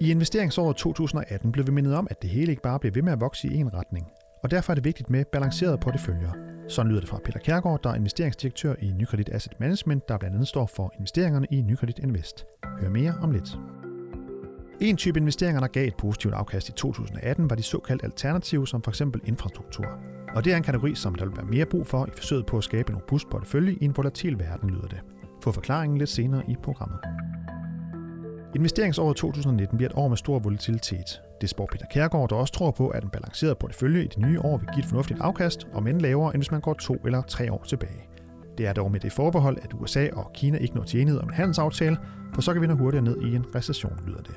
I investeringsåret 2018 blev vi mindet om, at det hele ikke bare bliver ved med at vokse i en retning. Og derfor er det vigtigt med balancerede porteføljer. Sådan lyder det fra Peter Kærgaard, der er investeringsdirektør i Nykredit Asset Management, der blandt andet står for investeringerne i Nykredit Invest. Hør mere om lidt. En type investeringer, der gav et positivt afkast i 2018, var de såkaldte alternative, som f.eks. infrastruktur. Og det er en kategori, som der vil være mere brug for i forsøget på at skabe en robust portefølje i en volatil verden, lyder det. Få forklaringen lidt senere i programmet. Investeringsåret 2019 bliver et år med stor volatilitet. Det spår Peter Kærgaard, der også tror på, at en balanceret portefølje i det nye år vil give et fornuftigt afkast, om end lavere, end hvis man går to eller tre år tilbage. Det er dog med det forbehold, at USA og Kina ikke når til enighed om en handelsaftale, for så kan vi nå hurtigere ned i en recession, lyder det.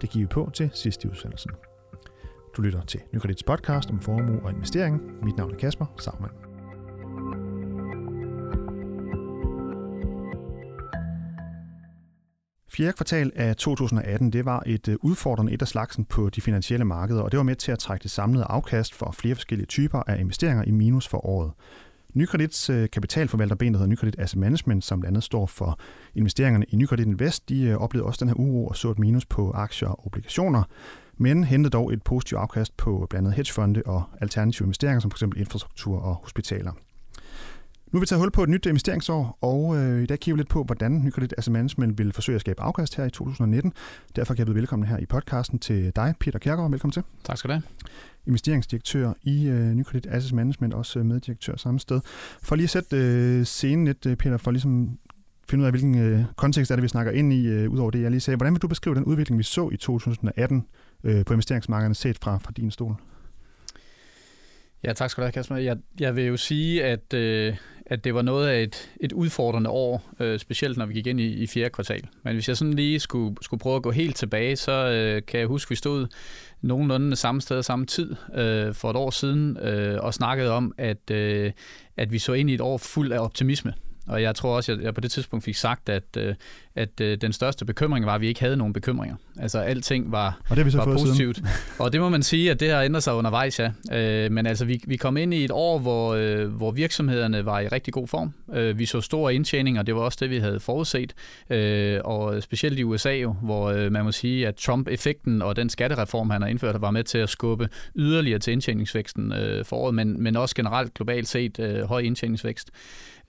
Det giver vi på til sidste udsendelsen. Du lytter til Nykredits podcast om formue og investering. Mit navn er Kasper Sagmann. Fjerde kvartal af 2018 det var et øh, udfordrende et af slagsen på de finansielle markeder, og det var med til at trække det samlede afkast for flere forskellige typer af investeringer i minus for året. Nykredits øh, kapitalforvalterben, der hedder Nykredit Asset Management, som blandt andet står for investeringerne i Nykredit Invest, de øh, oplevede også den her uro og så et minus på aktier og obligationer, men hentede dog et positivt afkast på blandt andet hedgefonde og alternative investeringer, som f.eks. infrastruktur og hospitaler. Nu vil vi tage hul på et nyt investeringsår, og øh, i dag kigger vi lidt på, hvordan Nykredit Asset Management vil forsøge at skabe afkast her i 2019. Derfor kan jeg byde velkommen her i podcasten til dig, Peter Kjærgaard. Velkommen til. Tak skal du have. Investeringsdirektør i øh, Nykredit Asset Management, også meddirektør samme sted. For lige at sætte øh, scenen lidt, øh, Peter, for ligesom finde ud af, hvilken øh, kontekst er det, vi snakker ind i, øh, udover det, jeg lige sagde. Hvordan vil du beskrive den udvikling, vi så i 2018 øh, på investeringsmarkederne set fra, fra din stol? Ja, tak skal du have, Kasper. Jeg, jeg vil jo sige, at, øh, at det var noget af et, et udfordrende år, øh, specielt når vi gik ind i, i fjerde kvartal. Men hvis jeg sådan lige skulle, skulle prøve at gå helt tilbage, så øh, kan jeg huske, at vi stod nogenlunde samme sted samme tid øh, for et år siden øh, og snakkede om, at, øh, at vi så ind i et år fuld af optimisme. Og jeg tror også, at jeg på det tidspunkt fik sagt, at, øh, at øh, den største bekymring var, at vi ikke havde nogen bekymringer. Altså alting var, og det vi så var positivt. Siden. Og det må man sige, at det har ændret sig undervejs, ja. Øh, men altså, vi, vi kom ind i et år, hvor, hvor virksomhederne var i rigtig god form. Vi så store indtjeninger, det var også det, vi havde forudset. Og specielt i USA jo, hvor man må sige, at Trump-effekten og den skattereform, han har indført, var med til at skubbe yderligere til indtjeningsvæksten for året, men, men også generelt globalt set høj indtjeningsvækst.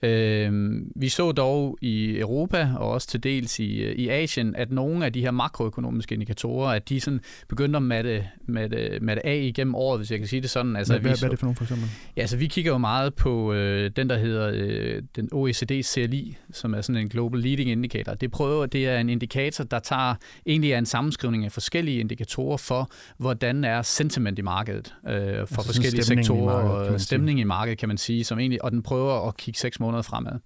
Øh, vi så dog i Europa og også til dels i, i Asien, at nogle af de her makroøkonomiske indikatorer, at de sådan begyndte at matte, matte, matte af igennem året, hvis jeg kan sige det sådan. Altså, hvad, hvad, så, hvad er det for nogle for eksempel? Ja, altså vi kigger jo meget på øh, den, der hedder øh, den OECD CLI, som er sådan en Global Leading Indicator. Det prøver, det er en indikator, der tager egentlig er en sammenskrivning af forskellige indikatorer for, hvordan er sentiment i markedet øh, for altså forskellige sektorer og stemning i markedet, kan man sige, som egentlig, og den prøver at kigge seks måneder måneder fremad.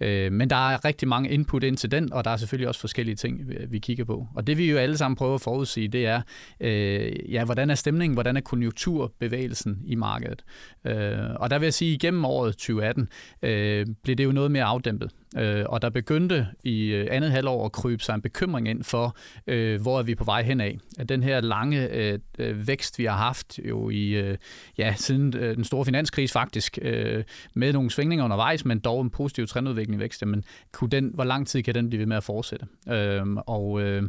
Øh, men der er rigtig mange input ind til den, og der er selvfølgelig også forskellige ting, vi kigger på. Og det vi jo alle sammen prøver at forudsige, det er, øh, ja, hvordan er stemningen, hvordan er konjunkturbevægelsen i markedet. Øh, og der vil jeg sige, at igennem året 2018 øh, blev det jo noget mere afdæmpet. Øh, og der begyndte i øh, andet halvår at krybe sig en bekymring ind for, øh, hvor er vi på vej hen af. At den her lange øh, øh, vækst, vi har haft jo i, øh, ja, siden øh, den store finanskrise faktisk, øh, med nogle svingninger undervejs, men dog en positiv trendudvikling i vækst, men kunne den, hvor lang tid kan den blive ved med at fortsætte? Øh, og øh,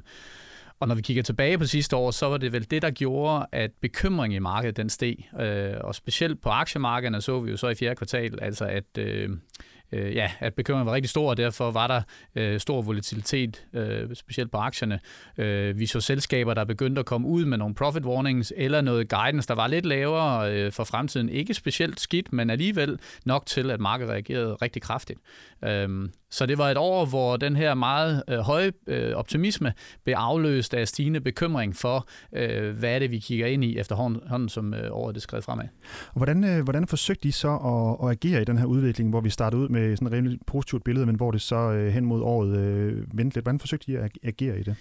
og når vi kigger tilbage på sidste år, så var det vel det, der gjorde, at bekymringen i markedet den steg. Øh, og specielt på aktiemarkederne så vi jo så i fjerde kvartal, altså at, øh, øh, ja, at bekymringen var rigtig stor, og derfor var der øh, stor volatilitet, øh, specielt på aktierne. Øh, vi så selskaber, der begyndte at komme ud med nogle profit warnings, eller noget guidance, der var lidt lavere øh, for fremtiden. Ikke specielt skidt, men alligevel nok til, at markedet reagerede rigtig kraftigt. Øh, så det var et år, hvor den her meget øh, høje øh, optimisme blev afløst af stigende bekymring for, øh, hvad er det, vi kigger ind i efterhånden, som øh, året det skred fremad. Og hvordan, øh, hvordan forsøgte I så at, at agere i den her udvikling, hvor vi startede ud med sådan et rimelig positivt billede, men hvor det så øh, hen mod året øh, vendte lidt? Hvordan forsøgte I at agere i det?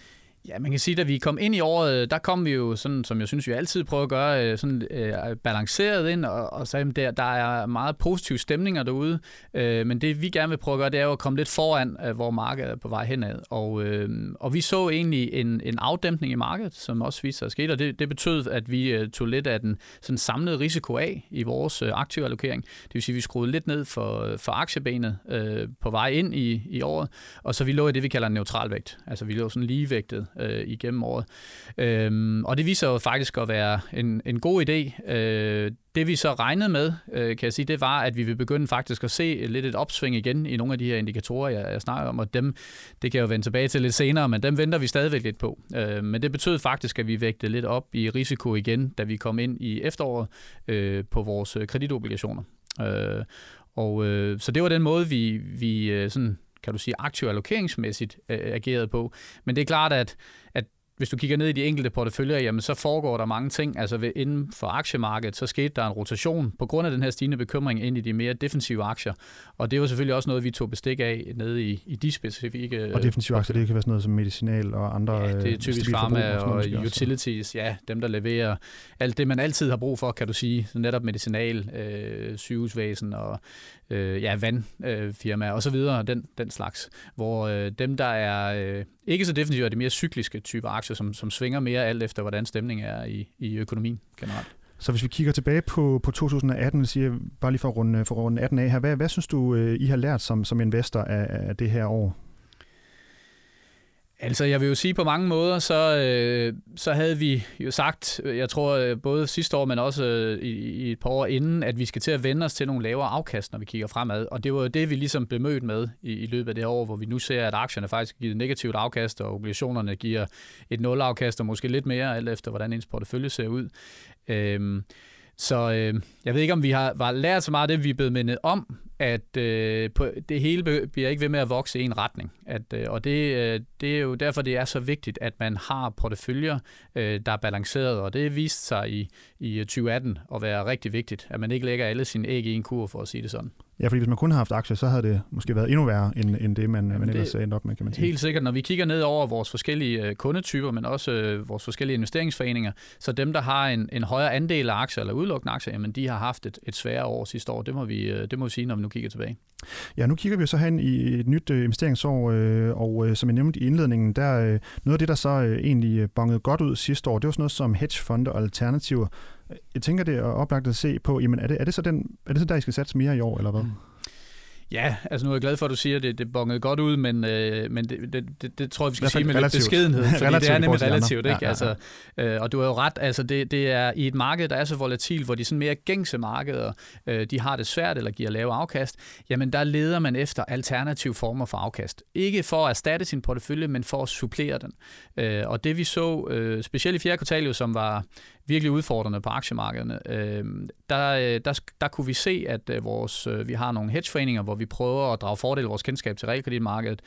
Ja, man kan sige, at vi kom ind i året, øh, der kom vi jo sådan, som jeg synes, vi altid prøver at gøre, øh, sådan øh, balanceret ind og, og sagde, at der, der er meget positive stemninger derude, øh, men det vi gerne vil prøve at gøre, det er jo at komme lidt foran, øh, hvor markedet er på vej henad. Og, øh, og vi så egentlig en, en afdæmpning i markedet, som også viste sig at ske, og det, det betød, at vi øh, tog lidt af den sådan samlede risiko af i vores øh, aktieallokering. Det vil sige, at vi skruede lidt ned for, for aktiebenet øh, på vej ind i, i året, og så vi lå i det, vi kalder en neutral vægt. Altså vi lå sådan ligevægtet øh, igennem året. Øhm, og det viser jo faktisk at være en, en god idé. Øh, det vi så regnede med, øh, kan jeg sige, det var, at vi vil begynde faktisk at se lidt et opsving igen i nogle af de her indikatorer, jeg, jeg snakker om, og dem, det kan jeg jo vende tilbage til lidt senere, men dem venter vi stadigvæk lidt på. Øh, men det betød faktisk, at vi vægtede lidt op i risiko igen, da vi kom ind i efteråret øh, på vores øh, kreditobligationer. Øh, og øh, så det var den måde, vi, vi øh, sådan, kan du sige, aktiv allokeringsmæssigt øh, ageret på. Men det er klart, at, at hvis du kigger ned i de enkelte porteføljer, jamen så foregår der mange ting. Altså ved, inden for aktiemarkedet, så skete der en rotation på grund af den her stigende bekymring ind i de mere defensive aktier. Og det var selvfølgelig også noget, vi tog bestik af nede i, i de specifikke... Og defensive aktier, det kan være sådan noget som medicinal og andre... Ja, det er typisk pharma og, og utilities, ja, dem der leverer alt det, man altid har brug for, kan du sige. Så netop medicinal, øh, sygehusvæsen og øh, ja, vandfirmaer øh, og så videre, den, den slags. Hvor øh, dem, der er øh, ikke så defensive, er de mere cykliske typer aktier, som, som svinger mere alt efter, hvordan stemningen er i, i økonomien generelt. Så hvis vi kigger tilbage på, på 2018, siger, bare lige for at runde, for at runde 18 af her, hvad, hvad synes du, øh, I har lært som, som investor af, af det her år? Altså, jeg vil jo sige på mange måder, så, øh, så havde vi jo sagt, øh, jeg tror øh, både sidste år, men også øh, i, i et par år inden, at vi skal til at vende os til nogle lavere afkast, når vi kigger fremad. Og det var jo det, vi ligesom blev mødt med i, i løbet af det år, hvor vi nu ser, at aktierne faktisk giver et negativt afkast, og obligationerne giver et nulafkast, og måske lidt mere, alt efter hvordan ens portefølje ser ud. Øh, så øh, jeg ved ikke, om vi har var lært så meget af det, vi er blevet mindet om, at øh, på, det hele bliver ikke ved med at vokse i en retning. At, øh, og det, øh, det er jo derfor, det er så vigtigt, at man har porteføljer, øh, der er balanceret, og det viste sig i, i 2018 at være rigtig vigtigt, at man ikke lægger alle sine æg i en kur, for at sige det sådan. Ja, fordi hvis man kun har haft aktier, så havde det måske været endnu værre, end, end det, man, Jamen man ellers endte op med, kan man sige. Helt sikkert. Når vi kigger ned over vores forskellige øh, kundetyper, men også øh, vores forskellige investeringsforeninger, så dem, der har en, en højere andel af aktier, eller udelukkende aktier, jamen de har haft et, et sværere år sidste år. Det må, vi, øh, det må vi sige, når vi nu kigger tilbage. Ja, nu kigger vi så hen i et nyt investeringsår, og som jeg nævnte i indledningen, der noget af det, der så egentlig bongede godt ud sidste år, det var sådan noget som hedgefonde og alternativer. Jeg tænker, det er oplagt at se på, jamen er det, er det, så, den, er det så der, I skal satse mere i år, eller hvad? Mm. Ja, altså nu er jeg glad for, at du siger, at det, det bongede godt ud, men, øh, men det, det, det, tror jeg, vi skal sige med relativt. lidt beskedenhed, fordi det er nemlig relativt. Ikke? Ja, ja, ja. Altså, øh, og du har jo ret, altså det, det er i et marked, der er så volatil, hvor de sådan mere gængse markeder, øh, de har det svært eller giver lave afkast, jamen der leder man efter alternative former for afkast. Ikke for at erstatte sin portefølje, men for at supplere den. Øh, og det vi så, øh, specielt i fjerde kvartal, som var virkelig udfordrende på aktiemarkederne, øh, der, øh, der, der kunne vi se, at øh, vores, øh, vi har nogle hedgeforeninger, hvor vi prøver at drage fordel af vores kendskab til realkreditmarkedet,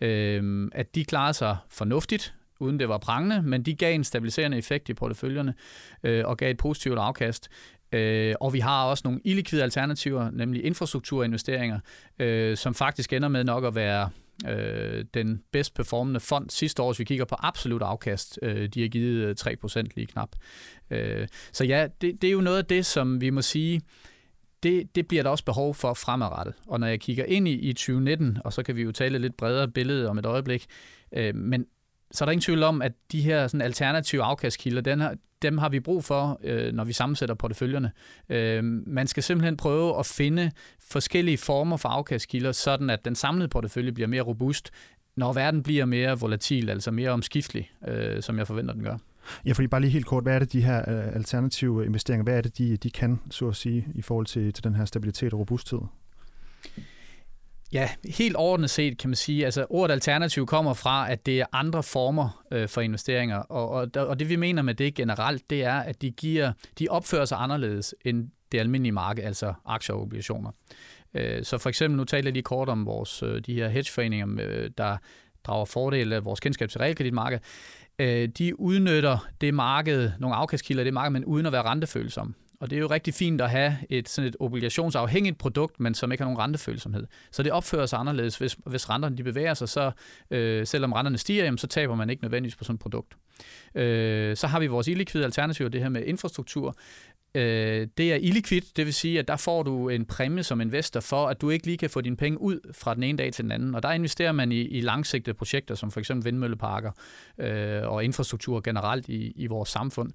øh, at de klarede sig fornuftigt, uden det var prangende, men de gav en stabiliserende effekt i porteføljerne øh, og gav et positivt afkast. Øh, og vi har også nogle illikvide alternativer, nemlig infrastrukturinvesteringer, øh, som faktisk ender med nok at være øh, den bedst performende fond sidste år, hvis vi kigger på absolut afkast. Øh, de har givet øh, 3% lige knap. Øh, så ja, det, det er jo noget af det, som vi må sige, det, det bliver der også behov for fremadrettet. Og når jeg kigger ind i, i 2019, og så kan vi jo tale lidt bredere billede om et øjeblik, øh, men så er der ingen tvivl om, at de her sådan, alternative afkastkilder, den her, dem har vi brug for, øh, når vi sammensætter porteføljerne. Øh, man skal simpelthen prøve at finde forskellige former for afkastkilder, sådan at den samlede portefølje bliver mere robust, når verden bliver mere volatil, altså mere omskiftelig, øh, som jeg forventer, den gør. Ja, fordi bare lige helt kort, hvad er det, de her øh, alternative investeringer, hvad er det, de, de kan, så at sige, i forhold til, til den her stabilitet og robusthed? Ja, helt ordentligt set kan man sige, altså ordet alternativ kommer fra, at det er andre former øh, for investeringer, og, og, og det vi mener med det generelt, det er, at de, giver, de opfører sig anderledes end det almindelige marked, altså aktier og obligationer. Øh, så for eksempel, nu taler jeg lige kort om vores, øh, de her hedgeforeninger, øh, der drager fordel af vores kendskab til realkreditmarkedet. Øh, de udnytter det marked, nogle afkastkilder i det marked, men uden at være rentefølsomme. Og det er jo rigtig fint at have et, sådan et obligationsafhængigt produkt, men som ikke har nogen rentefølsomhed. Så det opfører sig anderledes. Hvis, hvis renterne de bevæger sig, så øh, selvom renterne stiger, jamen, så taber man ikke nødvendigvis på sådan et produkt. Øh, så har vi vores illikvide alternativ, det her med infrastruktur. Øh, det er illikvid, det vil sige, at der får du en præmie som investor for, at du ikke lige kan få dine penge ud fra den ene dag til den anden. Og der investerer man i, i langsigtede projekter, som for eksempel vindmølleparker øh, og infrastruktur generelt i, i vores samfund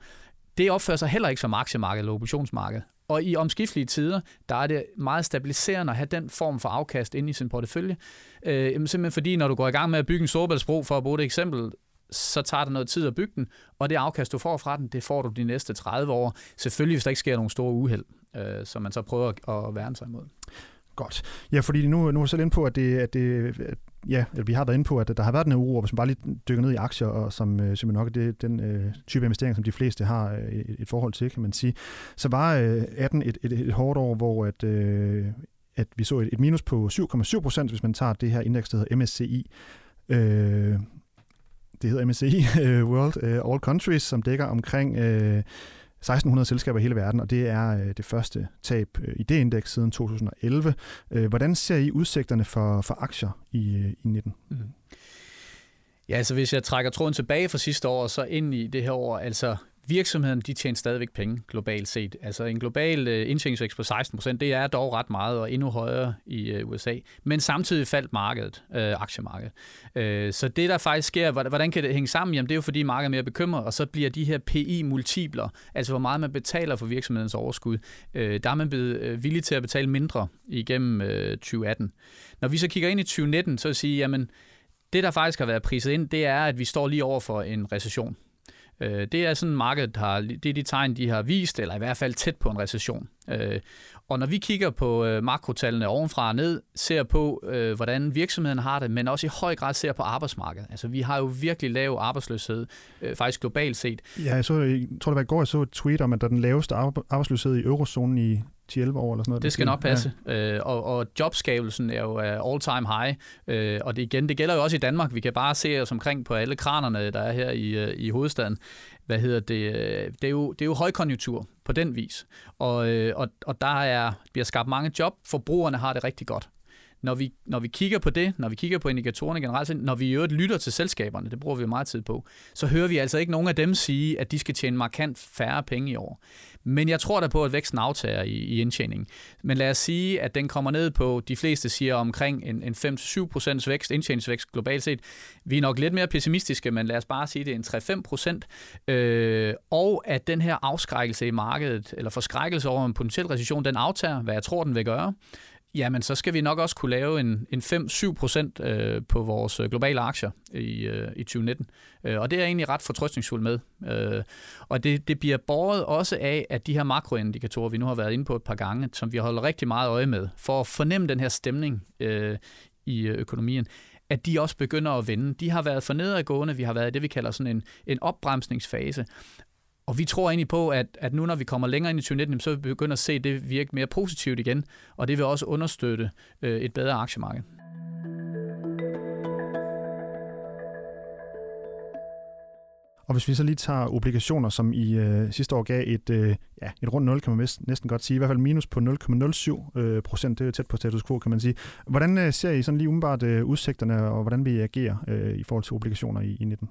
det opfører sig heller ikke som aktiemarked eller obligationsmarked. Og i omskiftelige tider, der er det meget stabiliserende at have den form for afkast inde i sin portefølje. Øh, simpelthen fordi, når du går i gang med at bygge en storbæltsbro, for at bruge det eksempel, så tager det noget tid at bygge den, og det afkast, du får fra den, det får du de næste 30 år. Selvfølgelig, hvis der ikke sker nogen store uheld, øh, som man så prøver at at værne sig imod. Godt. Ja, fordi nu, nu er jeg selv inde på, at, det, at, det, at ja, vi har været inde på, at der har været en uro, hvis man bare lige dykker ned i aktier, og som øh, simpelthen nok er det, den øh, type investering, som de fleste har øh, et, et forhold til, kan man sige. Så var øh, 18 et, et, et hårdt år, hvor at, øh, at vi så et, et minus på 7,7 procent, hvis man tager det her indeks, der hedder MSCI. Øh, det hedder MSCI øh, World øh, All Countries, som dækker omkring øh, 1600 selskaber i hele verden, og det er det første tab i det indeks siden 2011. Hvordan ser I udsigterne for, for aktier i, i 19? Mm. Mm-hmm. Ja, altså hvis jeg trækker tråden tilbage fra sidste år, så ind i det her år, altså virksomheden de tjener stadigvæk penge globalt set. Altså en global uh, indtjeningsvækst på 16%, det er dog ret meget og endnu højere i øh, USA. Men samtidig faldt markedet, øh, aktiemarkedet. Øh, så det der faktisk sker, hvordan kan det hænge sammen? Jamen det er jo fordi markedet er mere bekymret, og så bliver de her PI-multipler, altså hvor meget man betaler for virksomhedens overskud, øh, der er man blevet øh, villig til at betale mindre igennem øh, 2018. Når vi så kigger ind i 2019, så vil jeg sige, jamen det der faktisk har været priset ind, det er, at vi står lige over for en recession. Øh, det er sådan, markedet har, det er de tegn, de har vist, eller i hvert fald tæt på en recession. Øh, og når vi kigger på øh, makrotallene ovenfra og ned, ser på, øh, hvordan virksomheden har det, men også i høj grad ser på arbejdsmarkedet. Altså, vi har jo virkelig lav arbejdsløshed, øh, faktisk globalt set. Ja, jeg, så, jeg tror, det var i går, jeg så et tweet om, at der er den laveste arbejdsløshed i eurozonen i 10-11 år eller sådan noget. Det skal nok passe. Ja. Øh, og, og jobskabelsen er jo all-time high. Øh, og det, igen, det gælder jo også i Danmark. Vi kan bare se os omkring på alle kranerne, der er her i, øh, i hovedstaden. Hvad hedder det? Øh, det er jo, det er jo højkonjunktur på den vis. Og, øh, og, og der er, bliver skabt mange job. Forbrugerne har det rigtig godt når vi, når vi kigger på det, når vi kigger på indikatorerne generelt, når vi i øvrigt lytter til selskaberne, det bruger vi meget tid på, så hører vi altså ikke nogen af dem sige, at de skal tjene markant færre penge i år. Men jeg tror da på, at væksten aftager i, i indtjeningen. Men lad os sige, at den kommer ned på, de fleste siger omkring en, en 5-7% vækst, indtjeningsvækst globalt set. Vi er nok lidt mere pessimistiske, men lad os bare sige, at det er en 3-5%. Øh, og at den her afskrækkelse i markedet, eller forskrækkelse over en potentiel recession, den aftager, hvad jeg tror, den vil gøre. Jamen, så skal vi nok også kunne lave en, en 5-7 procent øh, på vores øh, globale aktier i, øh, i 2019. Øh, og det er jeg egentlig ret fortrøstningsfuld med. Øh, og det, det bliver båret også af, at de her makroindikatorer, vi nu har været inde på et par gange, som vi holder rigtig meget øje med, for at fornemme den her stemning øh, i øh, økonomien, at de også begynder at vende. De har været for nedadgående, vi har været i det, vi kalder sådan en, en opbremsningsfase. Og vi tror egentlig på, at, at nu når vi kommer længere ind i 2019, så vil vi begynde at se det virke mere positivt igen, og det vil også understøtte øh, et bedre aktiemarked. Og hvis vi så lige tager obligationer, som i øh, sidste år gav et, øh, ja, et rundt 0, kan man næsten godt sige, i hvert fald minus på 0,07 øh, procent, det er jo tæt på status quo, kan man sige. Hvordan øh, ser I sådan lige umiddelbart øh, udsigterne, og hvordan vil I agere øh, i forhold til obligationer i, i 19?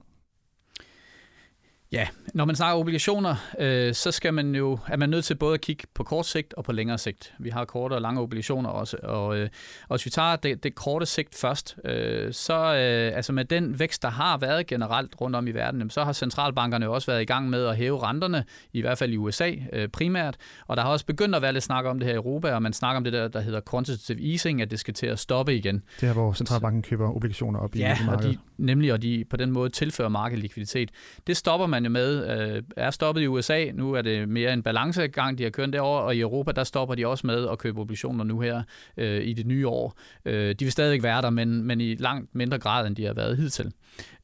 Ja, når man snakker obligationer, øh, så skal man jo, er man nødt til både at kigge på kort sigt og på længere sigt. Vi har korte og lange obligationer også, og, øh, og hvis vi tager det, det korte sigt først, øh, så øh, altså med den vækst, der har været generelt rundt om i verden, så har centralbankerne jo også været i gang med at hæve renterne, i hvert fald i USA øh, primært, og der har også begyndt at være lidt snak om det her i Europa, og man snakker om det der, der hedder quantitative easing, at det skal til at stoppe igen. Det er, hvor centralbanken køber obligationer op ja, i markedet. Ja, nemlig, og de på den måde tilfører markedet likviditet. Det stopper man jo med, øh, er stoppet i USA. Nu er det mere en balancegang, de har kørt derovre, og i Europa, der stopper de også med at købe obligationer nu her øh, i det nye år. Øh, de vil stadig være der, men, men i langt mindre grad, end de har været hidtil.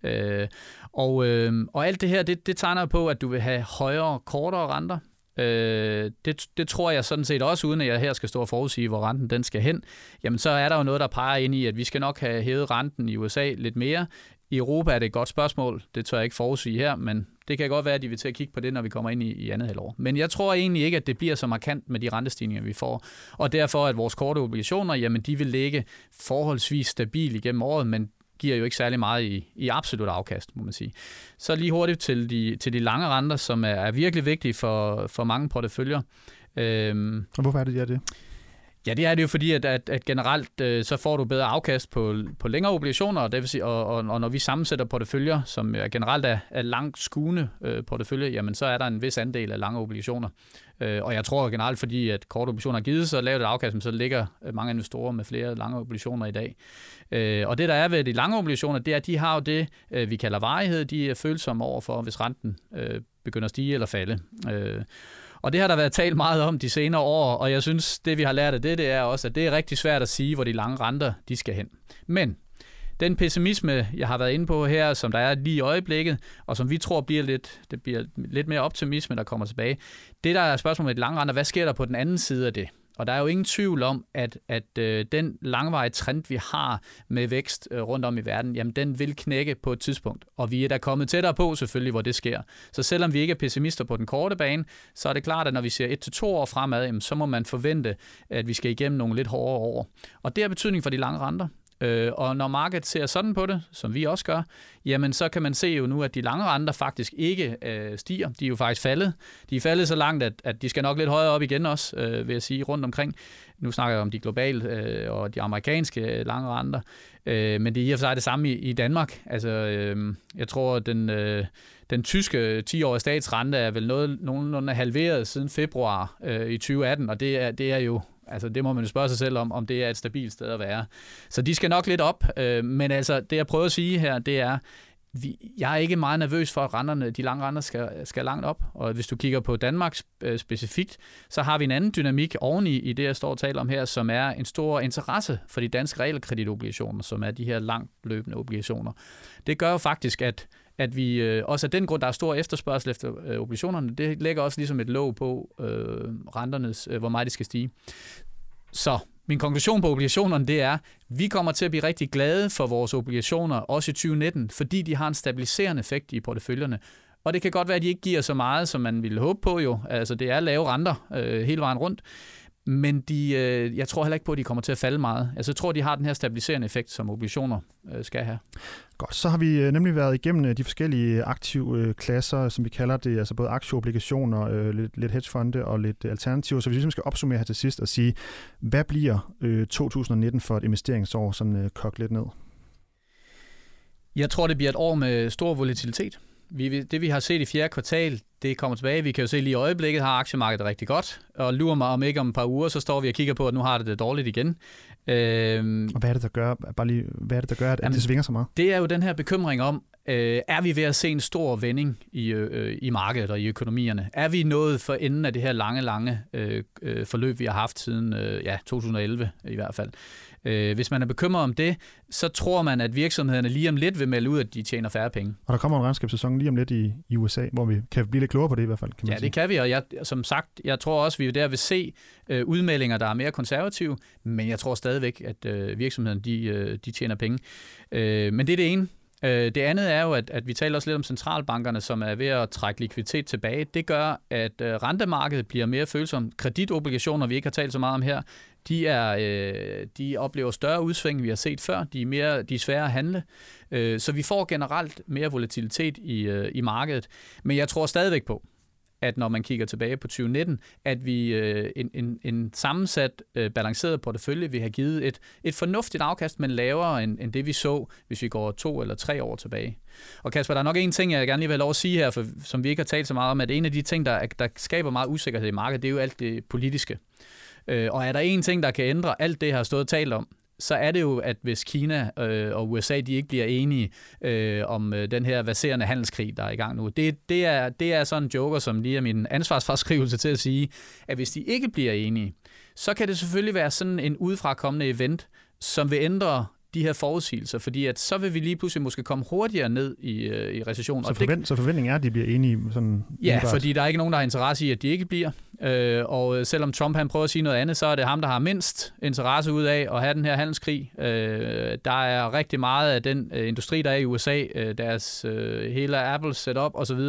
Øh, og, øh, og alt det her, det, det tegner på, at du vil have højere, kortere renter. Øh, det, det tror jeg sådan set også, uden at jeg her skal stå og forudsige, hvor renten den skal hen. Jamen så er der jo noget, der peger ind i, at vi skal nok have hævet renten i USA lidt mere. I Europa er det et godt spørgsmål, det tør jeg ikke forudsige her, men det kan godt være, at de vil til at kigge på det, når vi kommer ind i, i andet halvår. Men jeg tror egentlig ikke, at det bliver så markant med de rentestigninger, vi får. Og derfor, at vores korte obligationer, jamen de vil ligge forholdsvis stabil igennem året, men giver jo ikke særlig meget i, i absolut afkast, må man sige. Så lige hurtigt til de, til de lange renter, som er, er virkelig vigtige for, for mange porteføljer. Øhm, og hvorfor er det, de er det? Ja, det er det jo fordi, at, at, at generelt øh, så får du bedre afkast på, på længere obligationer, og, det vil sige, og, og, og når vi sammensætter porteføljer, som er generelt er, er langt skuende øh, portefølje, jamen så er der en vis andel af lange obligationer. Øh, og jeg tror generelt, fordi at korte obligationer har givet så lavt et afkast, så ligger øh, mange investorer med flere lange obligationer i dag. Øh, og det der er ved de lange obligationer, det er, at de har jo det, øh, vi kalder varighed. De er følsomme over for, hvis renten øh, begynder at stige eller falde. Øh, og det har der været talt meget om de senere år, og jeg synes, det vi har lært af det, det er også, at det er rigtig svært at sige, hvor de lange renter de skal hen. Men den pessimisme, jeg har været inde på her, som der er lige i øjeblikket, og som vi tror bliver lidt, det bliver lidt mere optimisme, der kommer tilbage, det der er spørgsmålet med de lange renter, hvad sker der på den anden side af det? Og der er jo ingen tvivl om, at, at øh, den langvarige trend, vi har med vækst øh, rundt om i verden, jamen den vil knække på et tidspunkt. Og vi er da kommet tættere på selvfølgelig, hvor det sker. Så selvom vi ikke er pessimister på den korte bane, så er det klart, at når vi ser et til to år fremad, jamen, så må man forvente, at vi skal igennem nogle lidt hårdere år. Og det har betydning for de lange renter. Øh, og når markedet ser sådan på det, som vi også gør, jamen så kan man se jo nu, at de lange renter faktisk ikke øh, stiger. De er jo faktisk faldet. De er faldet så langt, at, at de skal nok lidt højere op igen også, øh, vil jeg sige, rundt omkring. Nu snakker jeg om de globale øh, og de amerikanske øh, lange renter. Øh, men det er i og for sig det samme i, i Danmark. Altså, øh, jeg tror, at den... Øh, den tyske 10-årige statsrente er vel noget, nogenlunde halveret siden februar øh, i 2018, og det er, det er jo Altså, det må man jo spørge sig selv om, om det er et stabilt sted at være. Så de skal nok lidt op, øh, men altså, det jeg prøver at sige her, det er, vi, jeg er ikke meget nervøs for, at renderne, de lange renter skal, skal langt op. Og hvis du kigger på Danmark øh, specifikt, så har vi en anden dynamik oveni i det, jeg står og taler om her, som er en stor interesse for de danske realkreditobligationer, som er de her langt løbende obligationer. Det gør jo faktisk, at at vi øh, også af den grund, der er stor efterspørgsel efter øh, obligationerne, det lægger også ligesom et låg på øh, renternes, øh, hvor meget de skal stige. Så min konklusion på obligationerne, det er, vi kommer til at blive rigtig glade for vores obligationer, også i 2019, fordi de har en stabiliserende effekt i porteføljerne. Og det kan godt være, at de ikke giver så meget, som man ville håbe på jo. Altså, det er lave renter øh, hele vejen rundt. Men de, øh, jeg tror heller ikke på, at de kommer til at falde meget. Altså, jeg tror, de har den her stabiliserende effekt, som obligationer øh, skal have. Godt, så har vi øh, nemlig været igennem øh, de forskellige aktive øh, klasser, som vi kalder det, altså både aktieobligationer, øh, lidt, lidt hedgefonde og lidt alternativer. Så vi ligesom skal opsummere her til sidst og sige, hvad bliver øh, 2019 for et investeringsår, sådan øh, kogt lidt ned? Jeg tror, det bliver et år med stor volatilitet. Vi, det vi har set i fjerde kvartal, det kommer tilbage. Vi kan jo se lige i øjeblikket har aktiemarkedet rigtig godt, og lurer mig om ikke om et par uger, så står vi og kigger på, at nu har det det dårligt igen. Øhm, og hvad er det, der gør, bare lige, hvad er det, der gør at, jamen, det svinger så meget? Det er jo den her bekymring om, øh, er vi ved at se en stor vending i, øh, i markedet og i økonomierne? Er vi nået for enden af det her lange, lange øh, øh forløb, vi har haft siden øh, ja, 2011 i hvert fald? Øh, hvis man er bekymret om det, så tror man, at virksomhederne lige om lidt vil melde ud, at de tjener færre penge. Og der kommer en regnskabssæson lige om lidt i, i USA, hvor vi kan blive lidt klogere på det i hvert fald. Kan man ja, sige. det kan vi, og jeg, som sagt, jeg tror også, vi der vil se øh, udmeldinger, der er mere konservative, men jeg tror stadigvæk, at øh, virksomhederne de, øh, de tjener penge. Øh, men det er det ene. Øh, det andet er jo, at, at vi taler også lidt om centralbankerne, som er ved at trække likviditet tilbage. Det gør, at øh, rentemarkedet bliver mere følsomt. Kreditobligationer, vi ikke har talt så meget om her, de, er, øh, de oplever større udsving, vi har set før. De er, mere, de er svære at handle. Øh, så vi får generelt mere volatilitet i, øh, i markedet. Men jeg tror stadigvæk på, at når man kigger tilbage på 2019, at vi øh, en, en, en sammensat, øh, balanceret portefølje vi har givet et, et fornuftigt afkast, men lavere end, end det vi så, hvis vi går to eller tre år tilbage. Og Kasper, der er nok en ting, jeg gerne lige vil have lov at sige her, for, som vi ikke har talt så meget om, at en af de ting, der, der skaber meget usikkerhed i markedet, det er jo alt det politiske. Øh, og er der en ting, der kan ændre alt det, jeg har stået og talt om, så er det jo, at hvis Kina øh, og USA de ikke bliver enige øh, om øh, den her baserende handelskrig, der er i gang nu, det, det, er, det er sådan en joker, som lige er min ansvarsfraskrivelse til at sige, at hvis de ikke bliver enige, så kan det selvfølgelig være sådan en udefrakommende event, som vil ændre de her forudsigelser, fordi at så vil vi lige pludselig måske komme hurtigere ned i, øh, i recession. Så, forvent, det, så forventningen er, at de bliver enige? Sådan ja, indbart. fordi der er ikke nogen, der har interesse i, at de ikke bliver. Øh, og selvom Trump han prøver at sige noget andet, så er det ham, der har mindst interesse ud af at have den her handelskrig. Øh, der er rigtig meget af den øh, industri, der er i USA, øh, deres øh, hele Apple setup osv.,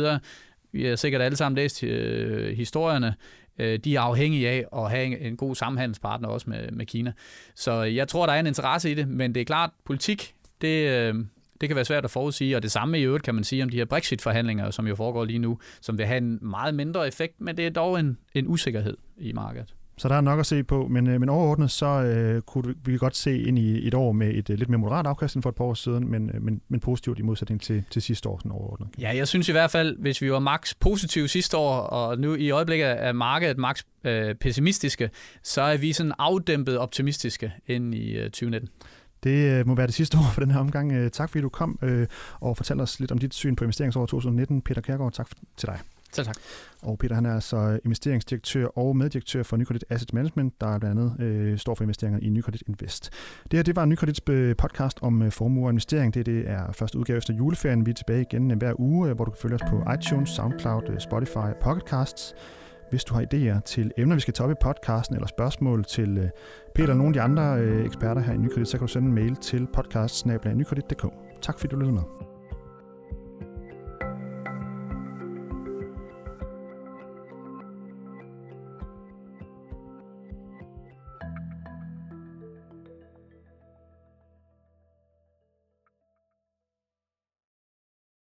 vi har sikkert alle sammen læst øh, historierne øh, de er afhængige af at have en god samhandelspartner også med, med Kina. Så øh, jeg tror, der er en interesse i det, men det er klart, politik, det, øh, det kan være svært at forudsige, og det samme i øvrigt kan man sige om de her Brexit-forhandlinger, som jo foregår lige nu, som vil have en meget mindre effekt, men det er dog en, en usikkerhed i markedet. Så der er nok at se på, men, øh, men overordnet så øh, kunne vi godt se ind i et år med et øh, lidt mere moderat afkast end for et par år siden, men, øh, men, men positivt i modsætning til, til sidste år sådan overordnet. Ja, jeg synes i hvert fald, hvis vi var max positive sidste år, og nu i øjeblikket er markedet max øh, pessimistiske, så er vi sådan afdæmpet optimistiske ind i øh, 2019. Det må være det sidste ord for den her omgang. Tak fordi du kom og fortalte os lidt om dit syn på investeringsår 2019. Peter Kærgaard, tak til dig. Selv tak. Og Peter han er altså investeringsdirektør og meddirektør for Nykredit Asset Management, der blandt andet øh, står for investeringer i Nykredit Invest. Det her det var Nykredits øh, podcast om øh, formue og investering. Det, det er første udgave efter juleferien. Vi er tilbage igen øh, hver uge, øh, hvor du kan følge os på iTunes, SoundCloud, Spotify og Pocketcasts. Hvis du har idéer til emner, vi skal tage op i podcasten, eller spørgsmål til øh, Peter eller nogle af de andre øh, eksperter her i Nykredit, så kan du sende en mail til podcast Tak fordi du lyttede med.